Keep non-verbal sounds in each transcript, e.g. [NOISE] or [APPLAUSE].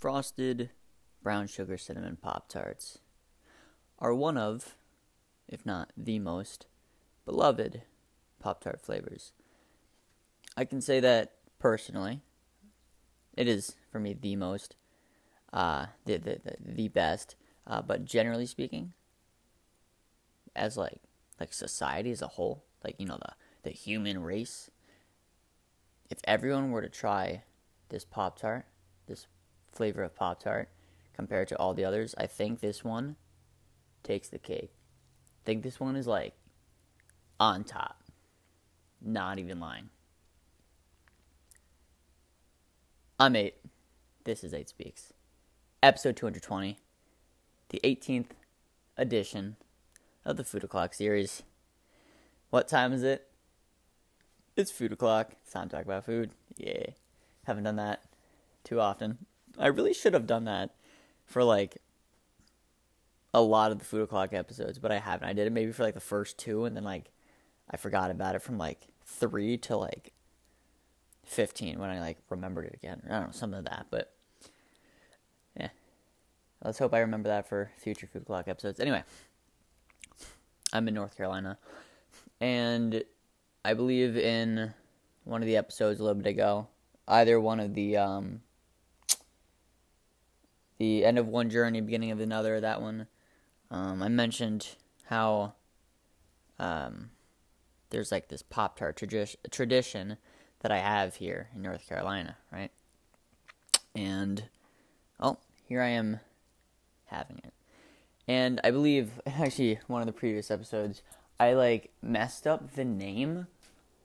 frosted brown sugar cinnamon Pop Tarts are one of, if not the most, beloved Pop Tart flavors. I can say that personally. It is, for me, the most, uh, the, the, the, the best. Uh, but generally speaking, as like like society as a whole, like you know the the human race, if everyone were to try this Pop Tart, flavor of Pop Tart, compared to all the others, I think this one takes the cake. I think this one is like on top. Not even lying. I'm 8. This is 8 Speaks. Episode 220. The 18th edition of the Food O'Clock series. What time is it? It's food o'clock. It's time to talk about food. Yeah. Haven't done that too often. I really should have done that for like a lot of the food o'clock episodes, but I haven't. I did it maybe for like the first two, and then like I forgot about it from like three to like fifteen when I like remembered it again. I don't know, something like that. But yeah, let's hope I remember that for future food o'clock episodes. Anyway, I'm in North Carolina, and I believe in one of the episodes a little bit ago, either one of the um, the end of one journey, beginning of another. That one, um, I mentioned how um, there's like this Pop Tart tradi- tradition that I have here in North Carolina, right? And oh, here I am having it. And I believe [LAUGHS] actually one of the previous episodes I like messed up the name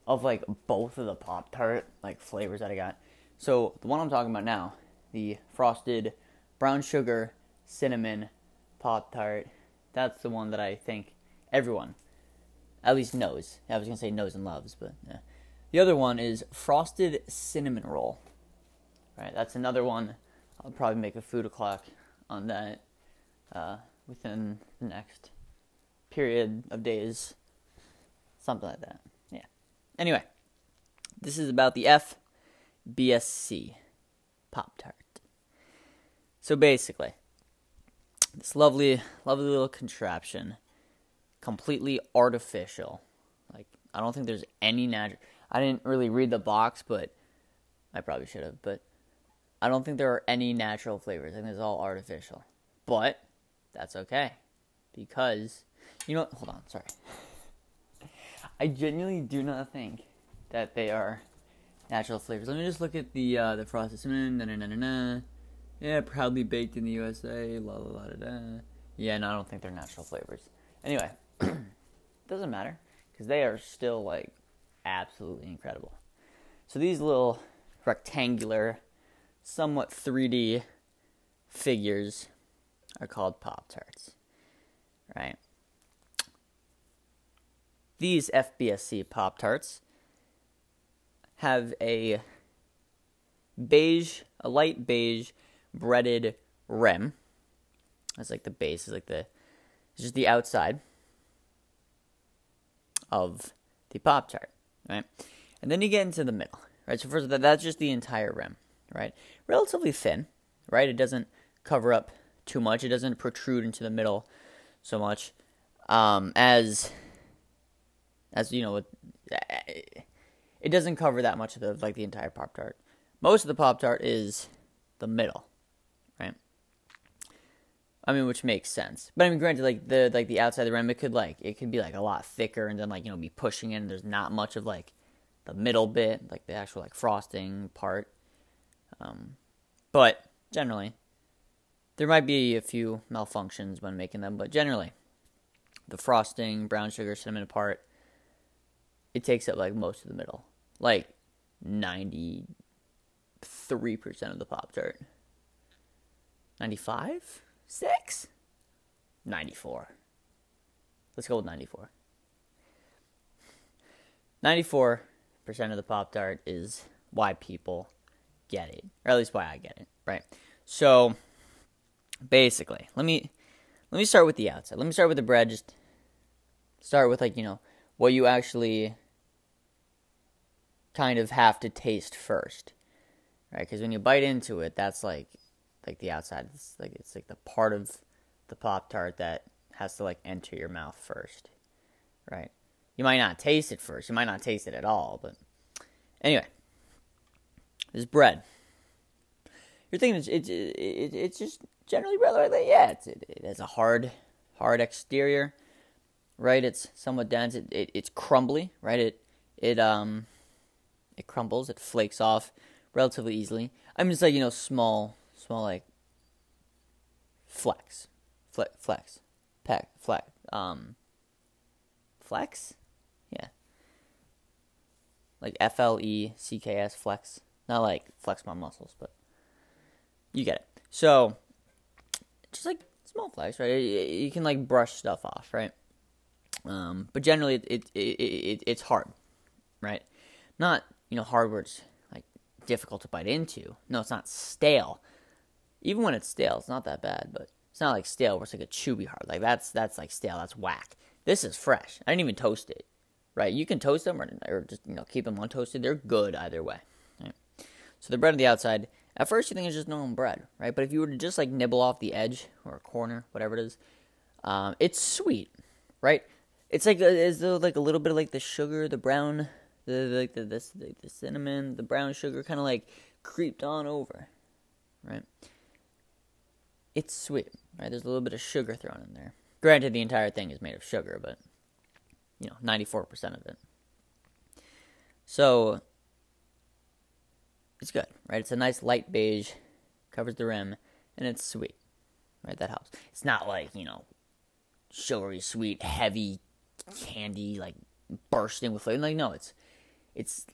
of like both of the Pop Tart like flavors that I got. So the one I'm talking about now, the frosted brown sugar cinnamon Pop Tart, that's the one that I think everyone at least knows. I was gonna say knows and loves, but yeah. The other one is frosted cinnamon roll. Right, that's another one. I'll probably make a food o'clock on that uh, within the next period of days, something like that. Yeah. Anyway, this is about the FBSC Pop Tart. So basically, this lovely, lovely little contraption, completely artificial. Like I don't think there's any natural. I didn't really read the box, but I probably should have. But I don't think there are any natural flavors. I think it's all artificial. But that's okay because you know what? Hold on, sorry. [LAUGHS] I genuinely do not think that they are natural flavors. Let me just look at the uh, the frosted na, na, na, Yeah, proudly baked in the USA. La la la da da. Yeah, no, I don't think they're natural flavors. Anyway, [CLEARS THROAT] doesn't matter because they are still like absolutely incredible. So these little rectangular, somewhat 3D figures are called Pop Tarts, right? These FBSC Pop Tarts have a beige, a light beige breaded rim. That's like the base, is like the, it's just the outside of the Pop Tart, right? And then you get into the middle, right? So first, that's just the entire rim, right? Relatively thin, right? It doesn't cover up too much. It doesn't protrude into the middle so much um, as as you know, it doesn't cover that much of the like the entire pop tart. Most of the pop tart is the middle, right? I mean, which makes sense. But I mean, granted, like the like the outside of the rim, it could like it could be like a lot thicker, and then like you know be pushing in. There's not much of like the middle bit, like the actual like frosting part. Um, but generally, there might be a few malfunctions when making them, but generally, the frosting, brown sugar, cinnamon part it takes up like most of the middle. Like 93% of the Pop Tart. 95? 6? 94. Let's go with 94. 94% of the Pop Tart is why people get it, or at least why I get it, right? So basically, let me let me start with the outside. Let me start with the bread. Just start with like you know what you actually kind of have to taste first, right? Because when you bite into it, that's like like the outside. It's like it's like the part of the pop tart that has to like enter your mouth first, right? You might not taste it first. You might not taste it at all, but anyway, this bread. You're thinking it's it's it, it's just generally bread like. Yeah, it's, it, it has a hard hard exterior, right? It's somewhat dense. It, it it's crumbly, right? It it um it crumbles. It flakes off relatively easily. I'm just like you know small small like flex, flex, flex, peck, flex, um, flex, yeah, like F L E C K S flex, not like flex my muscles, but you get it. So, just like small flex, right? You can like brush stuff off, right? Um, but generally, it, it, it, it it's hard, right? Not you know hard words like difficult to bite into. No, it's not stale. Even when it's stale, it's not that bad, but it's not like stale where it's like a chewy hard. Like that's that's like stale. That's whack. This is fresh. I didn't even toast it. Right? You can toast them or, or just you know keep them untoasted. They're good either way. Right? So the bread on the outside. At first, you think it's just normal bread, right? But if you were to just like nibble off the edge or a corner, whatever it is, um, it's sweet, right? It's like as though like a little bit of like the sugar, the brown, the like the, the, the, the cinnamon, the brown sugar, kind of like creeped on over, right? It's sweet, right? There's a little bit of sugar thrown in there. Granted, the entire thing is made of sugar, but you know, 94% of it. So it's good, right? It's a nice light beige, covers the rim, and it's sweet, right? That helps. It's not like you know, sugary, sweet, heavy candy, like bursting with flavor. Like no, it's it's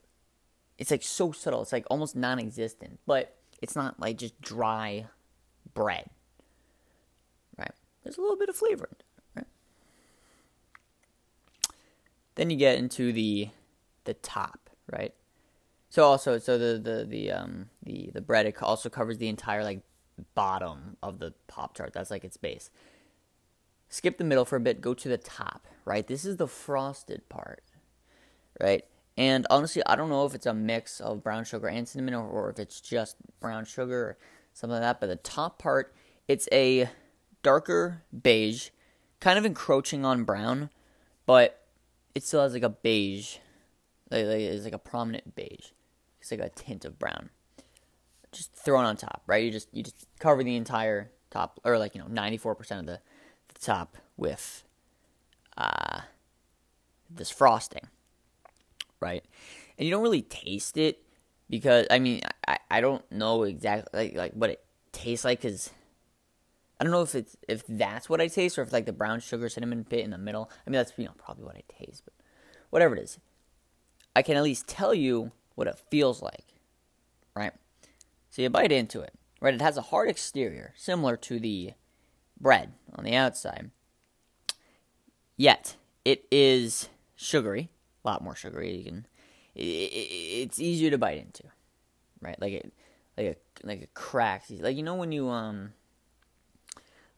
it's like so subtle. It's like almost non-existent, but it's not like just dry bread? There's a little bit of flavor in right? Then you get into the the top, right? So also, so the the the um the the bread it also covers the entire like bottom of the pop tart. That's like its base. Skip the middle for a bit. Go to the top. Right. This is the frosted part. Right. And honestly, I don't know if it's a mix of brown sugar and cinnamon, or, or if it's just brown sugar or something like that. But the top part, it's a darker beige, kind of encroaching on brown, but it still has like a beige, like, like it's like a prominent beige. It's like a tint of brown. Just thrown on top, right? You just you just cover the entire top, or like you know, ninety four percent of the, the top with uh, this frosting, right? And you don't really taste it because I mean I, I don't know exactly like, like what it tastes like because I don't know if it's if that's what I taste or if like the brown sugar cinnamon bit in the middle. I mean that's you know probably what I taste, but whatever it is, I can at least tell you what it feels like, right? So you bite into it, right? It has a hard exterior, similar to the bread on the outside. Yet it is sugary, a lot more sugary. You can, it, it, it's easier to bite into, right? Like it, like a like a crack, Like you know when you um,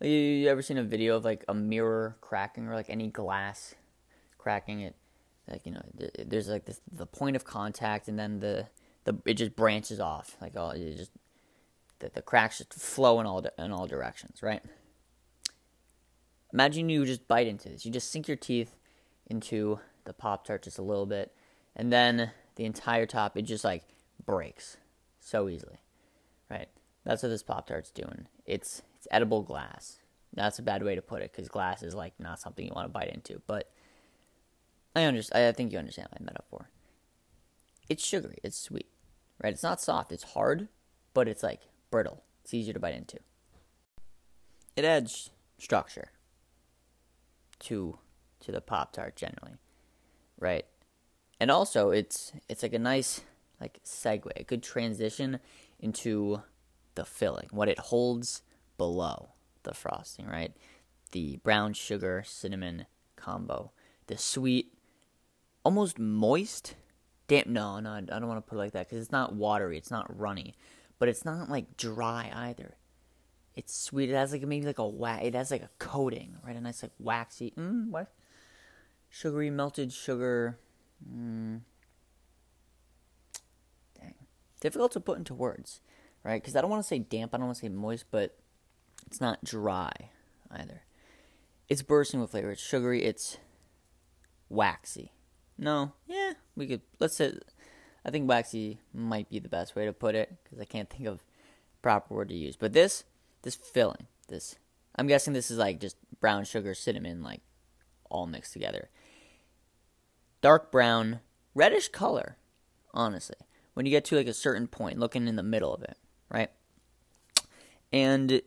you, you ever seen a video of like a mirror cracking or like any glass cracking? It like you know there's like this the point of contact and then the the it just branches off. Like all it just the, the cracks just flow in all in all directions right? Imagine you just bite into this. You just sink your teeth into the pop tart just a little bit and then the entire top it just like breaks so easily right? That's what this pop tart's doing. It's it's edible glass that's a bad way to put it because glass is like not something you want to bite into but I understand. I think you understand my metaphor. It's sugary. It's sweet, right? It's not soft. It's hard, but it's like brittle. It's easier to bite into. It adds structure to to the pop tart generally, right? And also, it's it's like a nice like segue, a good transition into the filling, what it holds below the frosting, right? The brown sugar cinnamon combo, the sweet almost moist. Damn, no, no, I don't want to put it like that because it's not watery, it's not runny, but it's not like dry either. It's sweet. It has like maybe like a wax. It has like a coating, right? A nice like waxy, mm, what? Sugary melted sugar. Mm. Dang, difficult to put into words, right? Because I don't want to say damp, I don't want to say moist, but it's not dry either. It's bursting with flavor. It's sugary. It's waxy. No, yeah, we could. Let's say, I think waxy might be the best way to put it because I can't think of proper word to use. But this, this filling, this, I'm guessing this is like just brown sugar, cinnamon, like all mixed together. Dark brown, reddish color, honestly. When you get to like a certain point, looking in the middle of it, right? And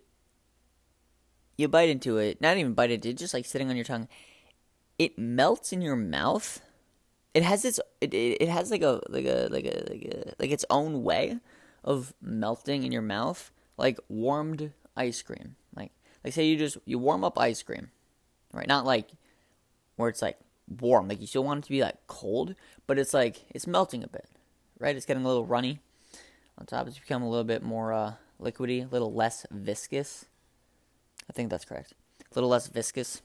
you bite into it, not even bite into it, just like sitting on your tongue. It melts in your mouth. It has its it, it has like a like a like a like a like its own way of melting in your mouth, like warmed ice cream. Like like say you just you warm up ice cream, right? Not like where it's like warm, like you still want it to be like cold, but it's like it's melting a bit, right? It's getting a little runny. On top, it's become a little bit more uh, liquidy, a little less viscous. I think that's correct. A little less viscous,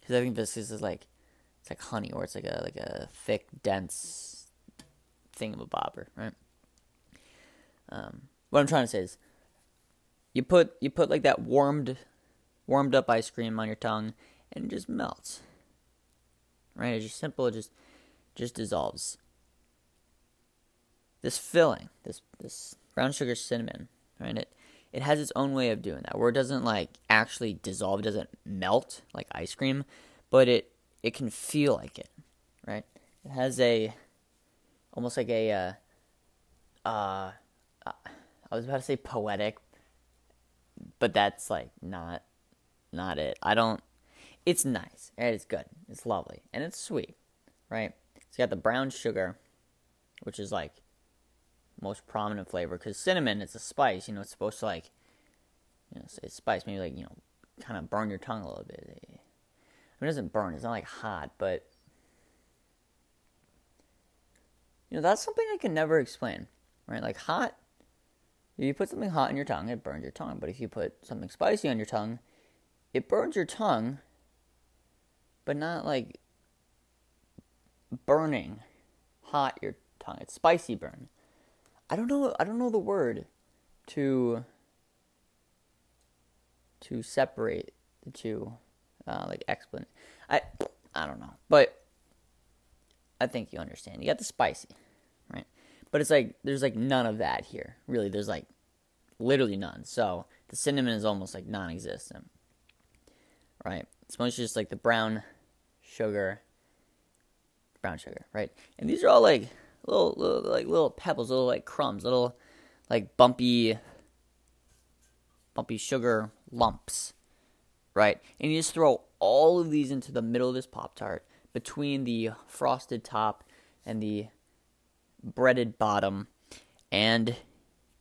because I think viscous is like it's like honey, or it's like a like a thick, dense thing of a bobber, right? Um, what I'm trying to say is, you put you put like that warmed, warmed up ice cream on your tongue, and it just melts. Right? It's just simple. It just just dissolves. This filling, this this brown sugar cinnamon, right? It it has its own way of doing that, where it doesn't like actually dissolve, it doesn't melt like ice cream, but it it can feel like it, right? It has a almost like a uh, uh I was about to say poetic, but that's like not not it. I don't. It's nice. Right? It's good. It's lovely, and it's sweet, right? It's got the brown sugar, which is like most prominent flavor because cinnamon it's a spice. You know, it's supposed to like, you know, it's spice. Maybe like you know, kind of burn your tongue a little bit. I mean, it doesn't burn. It's not like hot, but you know, that's something I can never explain, right? Like hot if you put something hot in your tongue, it burns your tongue. But if you put something spicy on your tongue, it burns your tongue, but not like burning hot your tongue. It's spicy burn. I don't know I don't know the word to to separate the two uh, like explain I I don't know. But I think you understand. You got the spicy. Right? But it's like there's like none of that here. Really, there's like literally none. So the cinnamon is almost like non-existent. Right? It's mostly just like the brown sugar, brown sugar, right? And these are all like little, little like little pebbles, little like crumbs, little like bumpy, bumpy sugar lumps, right? And you just throw all of these into the middle of this pop tart between the frosted top and the breaded bottom, and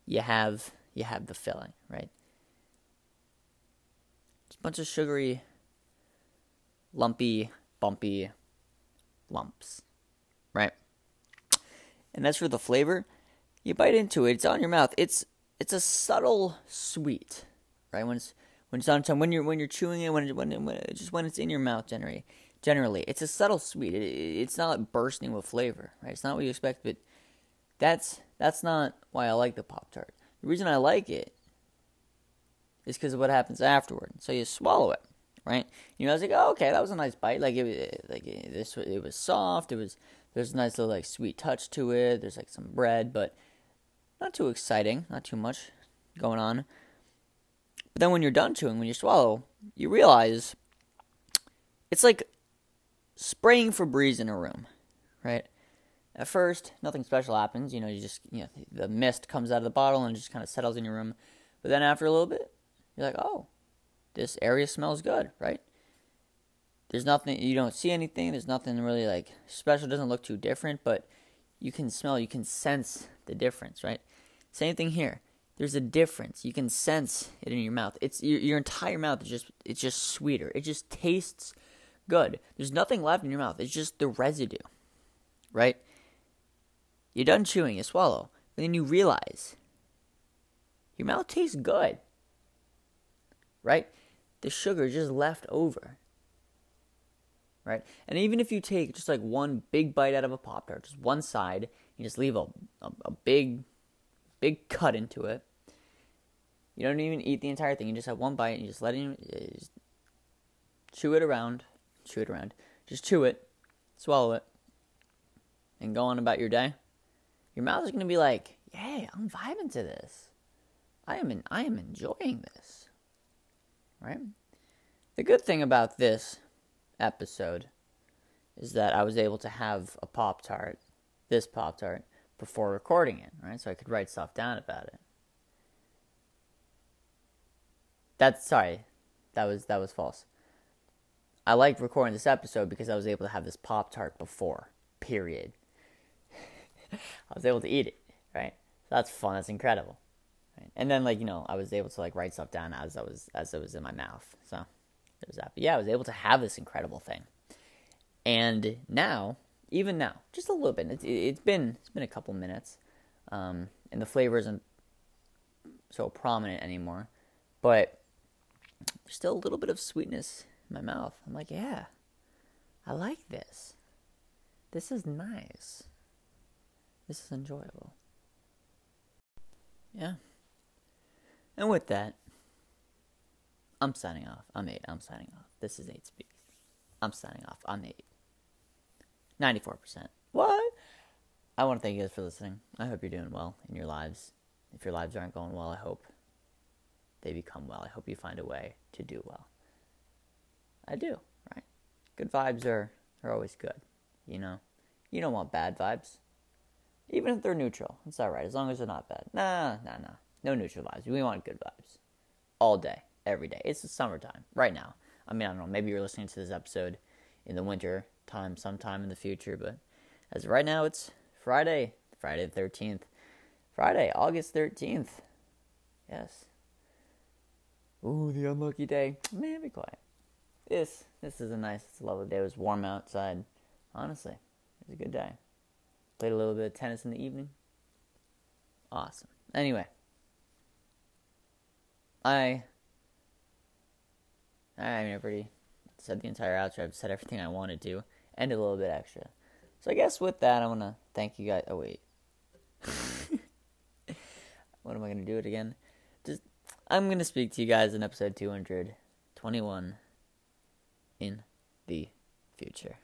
you have you have the filling, right? It's a bunch of sugary, lumpy, bumpy lumps, right? And as for the flavor, you bite into it, it's on your mouth. It's it's a subtle sweet, right? When it's when it's on tongue, when you're when you're chewing it, when it, when, when just when it's in your mouth, generally, generally, it's a subtle sweet. It, it's not bursting with flavor, right? It's not what you expect, but that's that's not why I like the Pop Tart. The reason I like it is because of what happens afterward. So you swallow it, right? You know, I was like, oh, okay, that was a nice bite. Like it, like it, this, it was soft. It was there's a nice little like sweet touch to it. There's like some bread, but not too exciting. Not too much going on. But then when you're done chewing, when you swallow, you realize it's like spraying Febreze in a room, right? At first, nothing special happens. You know, you just, you know, the mist comes out of the bottle and just kind of settles in your room. But then after a little bit, you're like, oh, this area smells good, right? There's nothing, you don't see anything. There's nothing really like special. It doesn't look too different, but you can smell, you can sense the difference, right? Same thing here. There's a difference. You can sense it in your mouth. It's your, your entire mouth is just it's just sweeter. It just tastes good. There's nothing left in your mouth. It's just the residue, right? You're done chewing, you swallow. But then you realize your mouth tastes good. Right? The sugar just left over. Right? And even if you take just like one big bite out of a Pop Tart, just one side, you just leave a, a, a big, big cut into it, You don't even eat the entire thing. You just have one bite and you just let it just chew it around, chew it around. Just chew it, swallow it, and go on about your day. Your mouth is going to be like, "Yay, I'm vibing to this. I am in, I am enjoying this." Right? The good thing about this episode is that I was able to have a Pop Tart, this Pop Tart, before recording it, right? So I could write stuff down about it. That's sorry, that was that was false. I liked recording this episode because I was able to have this Pop Tart before. Period. [LAUGHS] I was able to eat it, right? So that's fun. That's incredible. Right? And then like you know I was able to like write stuff down as I was as it was in my mouth. So there's that. But yeah, I was able to have this incredible thing. And now, even now, just a little bit. It's, it's been it's been a couple minutes, um, and the flavor isn't so prominent anymore, but there's still a little bit of sweetness in my mouth. I'm like, yeah, I like this. This is nice. This is enjoyable. Yeah. And with that, I'm signing off. I'm 8. I'm signing off. This is 8 Speaks. I'm signing off. I'm 8. 94%. What? I want to thank you guys for listening. I hope you're doing well in your lives. If your lives aren't going well, I hope they become well. I hope you find a way to do well. I do, right? Good vibes are, are always good, you know? You don't want bad vibes. Even if they're neutral, it's alright, as long as they're not bad. Nah, nah, nah. No neutral vibes. We want good vibes. All day, every day. It's the summertime, right now. I mean, I don't know, maybe you're listening to this episode in the winter time sometime in the future, but as of right now, it's Friday, Friday the 13th. Friday, August 13th. Yes. Ooh, the unlucky day. Man, be quiet. This, this is a nice, it's a lovely day. It was warm outside. Honestly, it was a good day. Played a little bit of tennis in the evening. Awesome. Anyway, I, I mean, I've already said the entire outro. I've said everything I wanted to, and a little bit extra. So I guess with that, I want to thank you guys. Oh wait, [LAUGHS] what am I gonna do it again? Just I'm gonna speak to you guys in episode 221 in the future.